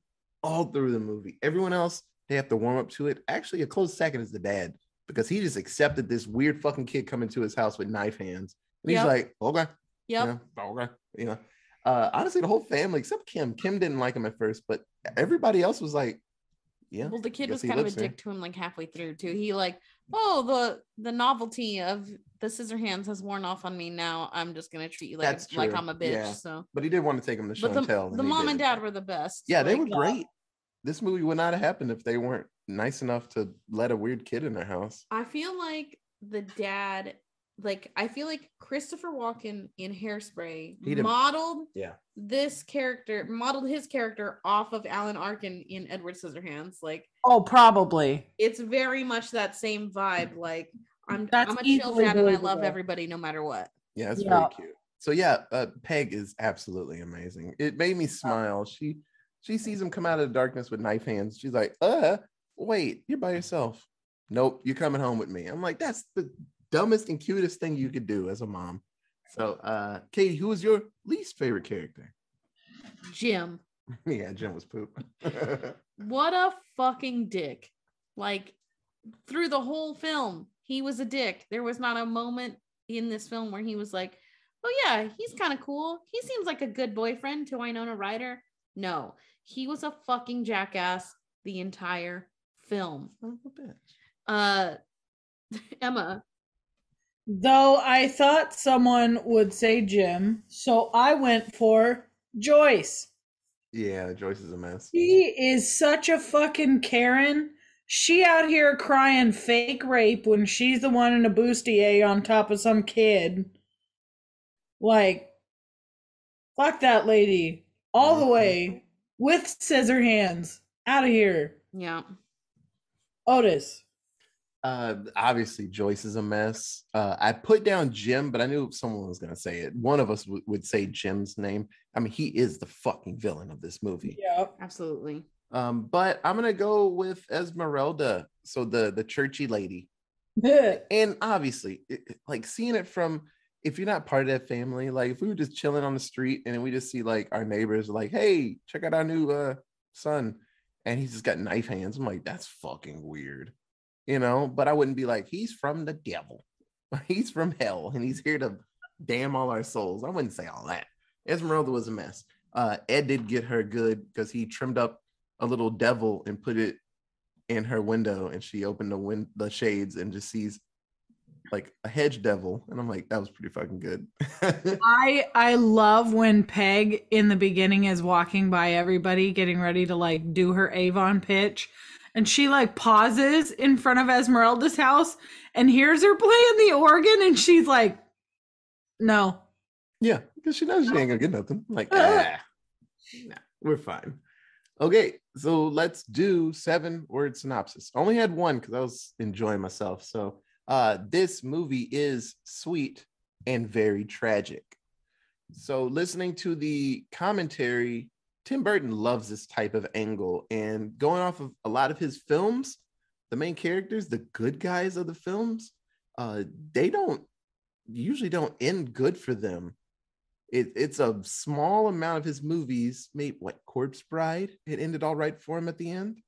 S1: all through the movie. Everyone else, they have to warm up to it. Actually, a close second is the dad because he just accepted this weird fucking kid coming to his house with knife hands. And he's
S2: Yep.
S1: like, okay,
S2: Yep.
S1: you know, okay, you know. Uh, honestly, the whole family except Kim. Kim didn't like him at first, but everybody else was like, yeah.
S2: Well, the kid was kind of a
S1: here.
S2: dick to him like halfway through too. He like, oh, the the novelty of the scissor hands has worn off on me. Now I'm just gonna treat you like
S1: That's
S2: like
S1: true.
S2: I'm a bitch.
S1: Yeah.
S2: So,
S1: But he did want to take him to show
S2: but the,
S1: and tell.
S2: the
S1: he
S2: mom and dad were the best.
S1: Yeah, they
S2: Like,
S1: were great. This movie would not have happened if they weren't nice enough to let a weird kid in their house.
S2: I feel like the dad, like I feel like Christopher Walken in Hairspray
S1: He did-
S2: modeled
S1: Yeah.
S2: this character, modeled his character off of Alan Arkin in Edward Scissorhands. Like
S3: Oh, probably.
S2: it's very much that same vibe. Like I'm,
S3: That's
S2: I'm a chill
S3: easily
S2: dad and I love everybody no matter what.
S1: Yeah, it's
S3: Yeah.
S1: very cute. So yeah, uh, Peg is absolutely amazing. It made me smile. She she sees him come out of the darkness with knife hands. She's like, uh, wait, you're by yourself. Nope, you're coming home with me. I'm like, that's the dumbest and cutest thing you could do as a mom. So uh Katie, who was your least favorite character?
S2: Jim,
S1: yeah, Jim was poop.
S2: what a fucking dick. Like through the whole film, he was a dick. There was not a moment in this film where he was like, oh yeah, he's kind of cool. He seems like a good boyfriend to Winona Ryder. No, he was a fucking jackass the entire film.
S1: Bitch.
S2: Uh Emma,
S3: Though I thought someone would say Jim, so I went for Joyce.
S1: Yeah, Joyce is a mess.
S3: She is such a fucking Karen. She out here crying fake rape when she's the one in a bustier on top of some kid. Like, fuck that lady. All the way. With scissor hands. Out of here.
S2: yeah.
S3: Otis.
S1: Uh, obviously Joyce is a mess. Uh, I put down Jim, but I knew someone was gonna say it. One of us w- would say Jim's name. I mean, he is the fucking villain of this movie.
S3: Yep.
S2: Absolutely.
S1: Um, but I'm gonna go with Esmeralda, so the the churchy lady, and obviously, it, it- like seeing it from if you're not part of that family, like if we were just chilling on the street and then we just see like our neighbors, like, hey, check out our new uh son, and he's just got knife hands. I'm like, that's fucking weird, you know. But I wouldn't be like, he's from the devil, he's from hell, and he's here to damn all our souls. I wouldn't say all that. Esmeralda was a mess. Uh, Ed did get her good because he trimmed up a little devil and put it in her window, and she opened the win- the shades and just sees like a hedge devil, and I'm like, that was pretty fucking good.
S3: I I love when Peg in the beginning is walking by everybody getting ready to like do her Avon pitch and she like pauses in front of Esmeralda's house and hears her playing the organ and she's like no.
S1: yeah, because she knows she ain't gonna get nothing. Like, ah, nah, we're fine. Okay, so let's do seven word synopsis. Only had one because I was enjoying myself. So uh this movie is sweet and very tragic. So listening to the commentary, Tim Burton loves this type of angle and going off of a lot of his films, the main characters, the good guys of the films, uh they don't usually don't end good for them. It, it's a small amount of his movies, maybe what Corpse Bride, it ended all right for him at the end.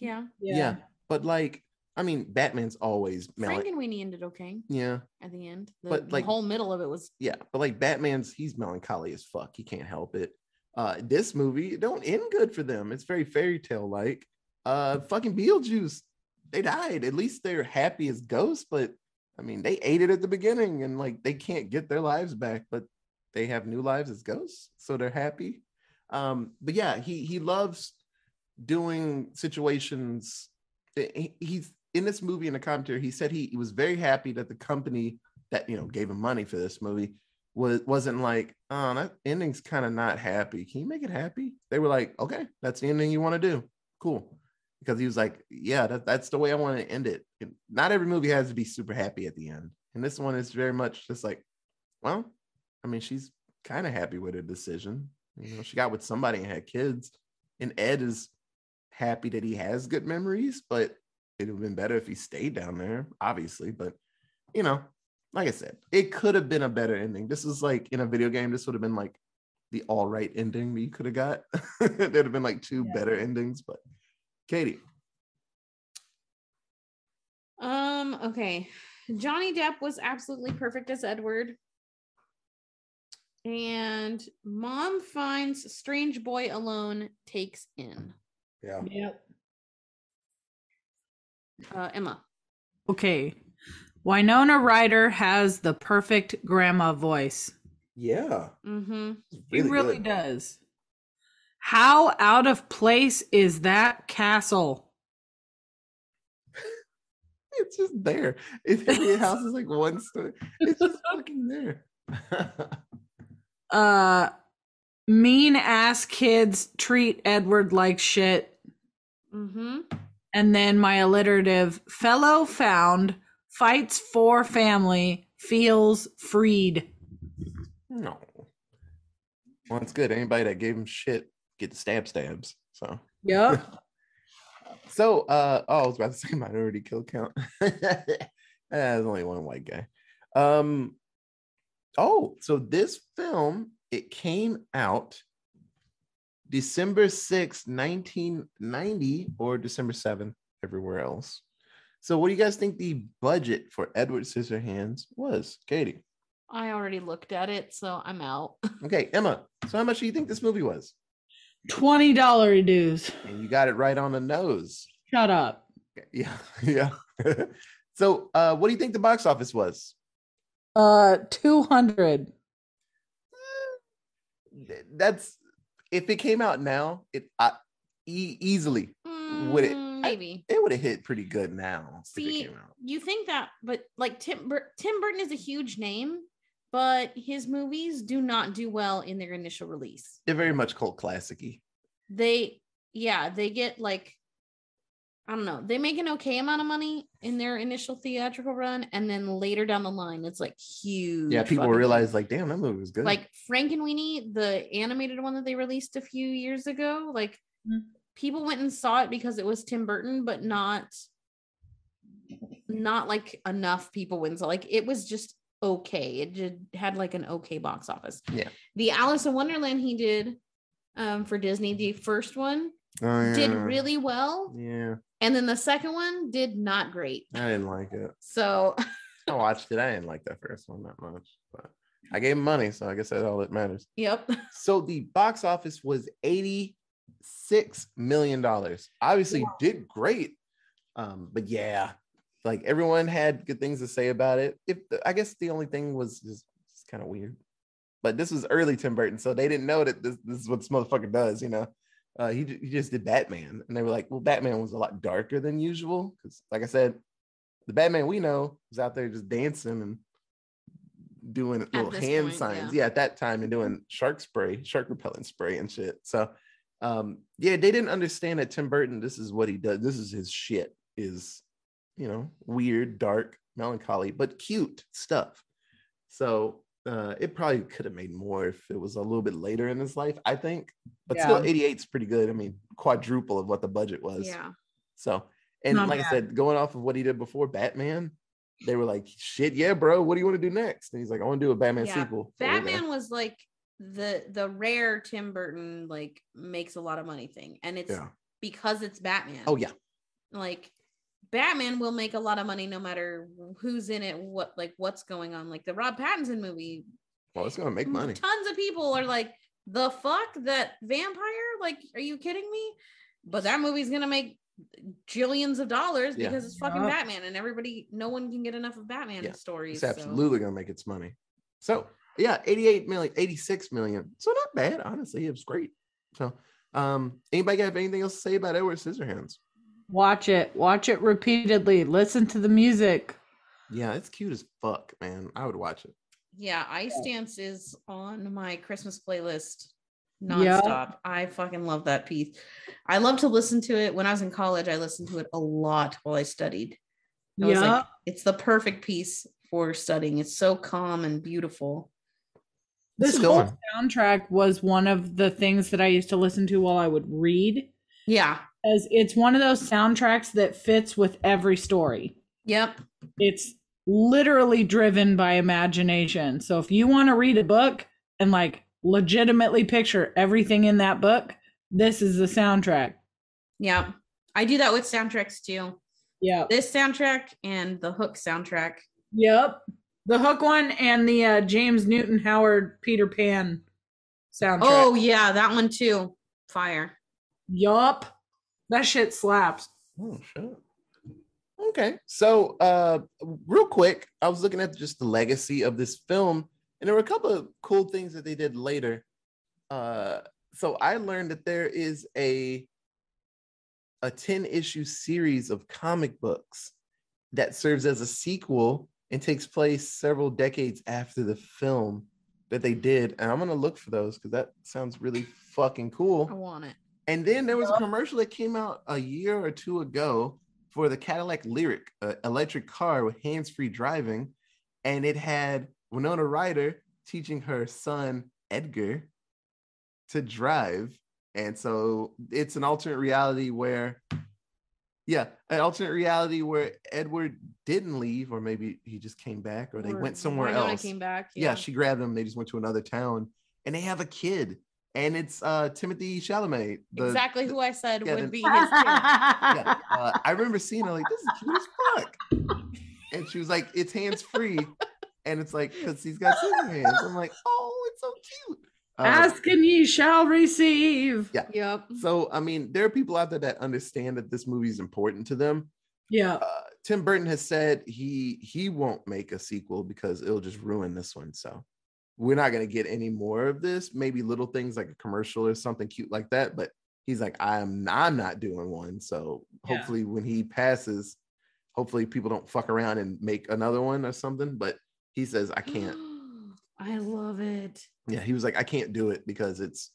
S2: Yeah.
S1: Yeah. But like, I mean, Batman's always Frank
S2: and Weenie ended okay
S1: yeah,
S2: at the end. The,
S1: But,
S2: the
S1: like-
S2: whole middle of it was
S1: yeah. But like Batman's, he's melancholy as fuck. He can't help it. Uh, this movie don't end good for them. It's very fairy tale like. Uh, fucking Beetlejuice, they died. At least they're happy as ghosts, but I mean, they ate it at the beginning, and like they can't get their lives back, but they have new lives as ghosts, so they're happy. Um, but yeah, he he loves doing situations. he- He's in this movie in the commentary. He said he, he was very happy that the company that you know gave him money for this movie was wasn't like, oh, that ending's kind of not happy. Can you make it happy? They were like, okay, that's the ending you want to do. Cool. Because he was like, yeah, that, that's the way I want to end it. And not every movie has to be super happy at the end. And this one is very much just like, well, I mean, she's kind of happy with her decision. You know, she got with somebody and had kids. And Ed is happy that he has good memories, but it would have been better if he stayed down there, obviously. But you know, like I said, it could have been a better ending. This is like in a video game, this would have been like the all right ending that you could have got. There'd have been like two
S3: Yeah.
S1: better endings, but Katie.
S2: Um, okay. Johnny Depp was absolutely perfect as Edward. And mom finds strange boy alone, takes in.
S1: Yeah.
S3: Yep.
S2: Uh, Emma.
S3: Okay. Winona Ryder has the perfect grandma voice.
S1: Yeah.
S2: Mm-hmm.
S3: She really does. How out of place is that castle?
S1: It's just there. If every house is like one story, it's just fucking there.
S3: Uh mean ass kids treat Edward like shit.
S2: Mm-hmm.
S3: And then my alliterative fellow found fights for family, feels freed.
S1: no. Well, it's good. Anybody that gave him shit get the stab stabs. So
S3: Yep.
S1: So, uh, oh, I was about to say minority kill count. There's only one white guy. Um, oh, so this film it came out December 6, 1990, or December 7th, everywhere else. So, what do you guys think the budget for Edward Scissorhands was, Katie?
S2: I already looked at it, so I'm out.
S1: Okay, Emma. So, how much do you think this movie was?
S3: Twenty dollar dues.
S1: And you got it right on the nose.
S3: Shut up.
S1: Yeah, yeah. so, uh, what do you think the box office was?
S3: Uh two hundred.
S1: Th- That's if it came out now, it I, e- easily Would it-
S2: Maybe.
S1: it would have hit pretty good now.
S2: See,
S1: it came out.
S2: you think that, but like Tim Bur- Tim Burton is a huge name, but his movies do not do well in their initial release.
S1: They're very much cult classicy.
S2: They, yeah, they get like, I don't know, they make an okay amount of money in their initial theatrical run, and then later down the line, it's like huge.
S1: Yeah, people
S2: fucking
S1: realize like, damn, that movie was good.
S2: like Frankenweenie, the animated one that they released a few years ago, like
S3: Mm.
S2: People went and saw it because it was Tim Burton, but not not like enough people went. So like it was just okay. It just had like an okay box office.
S1: Yeah.
S2: The Alice in Wonderland he did um for Disney, the first one
S1: Oh,
S2: did really well.
S1: Yeah,
S2: And then the second one did not great.
S1: I didn't like it.
S2: So
S1: I watched it. I didn't like that first one that much, but I gave him money, so I guess that's all that matters.
S2: yep.
S1: So the box office was eighty-six million dollars. Obviously, did great, um, but yeah, like everyone had good things to say about it. If the, I guess the only thing was just, just kind of weird, but this was early Tim Burton, so they didn't know that this, this is what this motherfucker does. You know, uh, he he just did Batman, and they were like, well, Batman was a lot darker than usual because, like I said, the Batman we know was out there just dancing and doing little hand
S2: point,
S1: signs.
S2: yeah.
S1: Yeah. at that time and doing shark spray, shark repellent spray and shit. So um yeah, they didn't understand that Tim Burton, this is what he does. This is his shit, is you know, weird, dark, melancholy, but cute stuff. So uh it probably could have made more if it was a little bit later in his life, I think. But still 88 is pretty good. I mean, quadruple of what the budget was.
S2: Yeah.
S1: So, and
S3: Not
S1: like I said, going off of what he did before Batman, they were like, "Shit, yeah, bro. What do you want to do next?" And he's like, "I want to do a Batman
S2: Yeah,
S1: sequel." So we're gonna-
S2: Batman was like the the rare Tim Burton like makes a lot of money thing, and it's
S1: Yeah.
S2: because it's Batman.
S1: Oh yeah,
S2: like Batman will make a lot of money no matter who's in it, what like what's going on. Like the Rob Pattinson movie,
S1: well, it's gonna make money.
S2: tons of people are like, "The fuck that vampire? Like, are you kidding me?" But that movie's gonna make jillions of dollars
S1: Yeah.
S2: because it's fucking
S3: Yeah.
S2: Batman, and everybody, no one can get enough of Batman
S1: Yeah,
S2: stories.
S1: It's
S2: so-
S1: absolutely gonna make its money. So yeah, 88 million, 86 million. So not bad, honestly. It was great. So um, anybody have anything else to say about Edward Scissorhands?
S3: Watch it. Watch it repeatedly. Listen to the music.
S1: Yeah, it's cute as fuck, man. I would watch it.
S2: Yeah, Ice Dance is on my Christmas playlist
S3: Yeah.
S2: nonstop. I fucking love that piece. I love to listen to it. When I was in college, I listened to it a lot while I studied. I was
S3: Yeah.
S2: like, it's the perfect piece for studying. It's so calm and beautiful.
S3: This whole
S1: on.
S3: soundtrack was one of the things that I used to listen to while I would read.
S2: Yeah.
S3: As it's one of those soundtracks that fits with every story.
S2: Yep.
S3: It's literally driven by imagination. So if you want to read a book and like legitimately picture everything in that book, this is the soundtrack.
S2: Yep. I do that with soundtracks too.
S3: Yeah.
S2: This soundtrack and the Hook soundtrack.
S3: Yep. The Hook one and the uh, James Newton Howard Peter Pan soundtrack.
S2: Oh yeah, that one too. Fire.
S3: yup. That shit slaps.
S1: Oh shit. Okay. So uh real quick, I was looking at just the legacy of this film, and there were a couple of cool things that they did later. Uh so I learned that there is a a 10 issue series of comic books that serves as a sequel and takes place several decades after the film that they did. And I'm gonna look for those because that sounds really fucking cool.
S2: I want it.
S1: And then there was a commercial that came out a year or two ago for the Cadillac Lyriq, uh, electric car with hands-free driving, and it had Winona Ryder teaching her son Edgar to drive. And so it's an alternate reality where, yeah, an alternate reality where Edward didn't leave, or maybe he just came back, or they went somewhere
S2: Winona
S1: else
S2: Came back.
S1: yeah. she grabbed him. They just went to another town, and they have a kid, and it's uh Timothée Chalamet. the-
S2: exactly who I said
S1: yeah,
S2: would
S1: the-
S2: be his kid.
S1: yeah, uh, I remember seeing her like this is cute as fuck, and she was like, "It's hands free," and it's like because he's got scissor hands. I'm like, "Oh, it's so cute." Uh,
S3: Ask and ye shall receive.
S1: Yeah.
S2: Yep.
S1: so I mean, there are people out there that understand that this movie is important to them.
S3: Yeah.
S1: Uh, Tim Burton has said he he won't make a sequel because it'll just ruin this one. So we're not gonna get any more of this. Maybe little things like a commercial or something cute like that. But he's like, I'm I'm not doing one. So
S3: Yeah.
S1: hopefully when he passes, hopefully people don't fuck around and make another one or something. But he says I can't.
S2: I love it.
S1: yeah, he was like, I can't do it because it's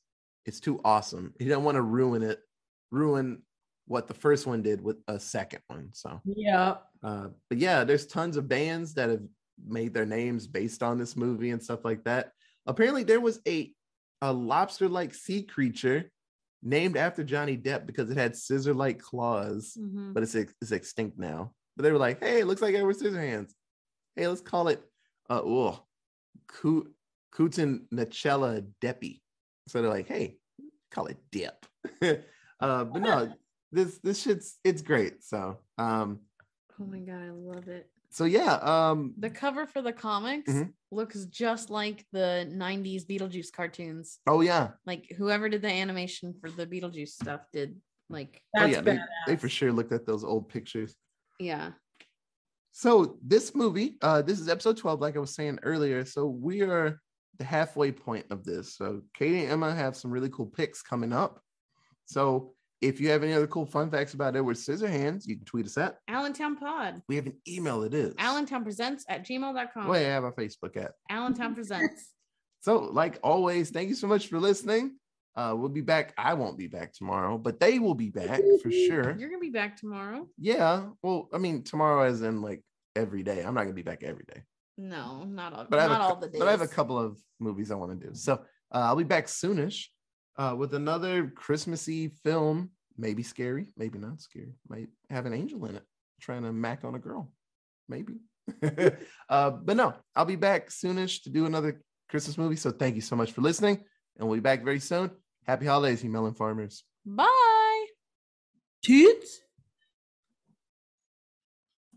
S1: it's too awesome. He didn't want to ruin it, ruin what the first one did with a second one. So
S3: Yeah.
S1: uh, but yeah, there's tons of bands that have made their names based on this movie and stuff like that. Apparently, there was a a lobster-like sea creature named after Johnny Depp because it had scissor-like claws,
S2: Mhm.
S1: but it's it's extinct now. But they were like, "Hey, it looks like Edward Scissorhands. Hey, let's call it uh, oh, Ku- Kootenichela deppi." So they're like, "Hey, call it Dip." uh, but no, this this shit's it's great. So um,
S2: Oh my god, I love it.
S1: so yeah, um,
S2: The cover for the comics
S1: Mhm.
S2: looks just like the 90s Beetlejuice cartoons.
S1: oh yeah,
S2: Like whoever did the animation for the Beetlejuice stuff did like
S1: oh yeah, they, they for sure looked at those old pictures.
S2: yeah.
S1: So this movie, uh, this is episode 12, like I was saying earlier. So we are the halfway point of this. So Katie and Emma have some really cool picks coming up. So if you have any other cool fun facts about Edward Scissorhands, you can tweet us at.
S2: Allentown Pod.
S1: We have an email. It is
S2: Allentown Presents at gmail.com.
S1: Well, I have a Facebook at.
S2: Allentown Presents.
S1: So, like always, thank you so much for listening. Uh, we'll be back. I won't be back tomorrow, but they will be back for sure.
S2: You're gonna be back tomorrow.
S1: Yeah. Well, I mean, tomorrow as in like every day. I'm not gonna be back every day.
S2: No, not all.
S1: But I have
S2: not
S1: a,
S2: all
S1: cou-
S2: the days.
S1: but I have a couple of movies I want to do. So uh, I'll be back soonish uh, with another Christmassy film. Maybe scary, maybe not scary. Might have an angel in it trying to mac on a girl. Maybe. uh, but no, I'll be back soonish to do another Christmas movie. So thank you so much for listening, and we'll be back very soon. Happy holidays, you melon farmers.
S2: Bye.
S3: Toots.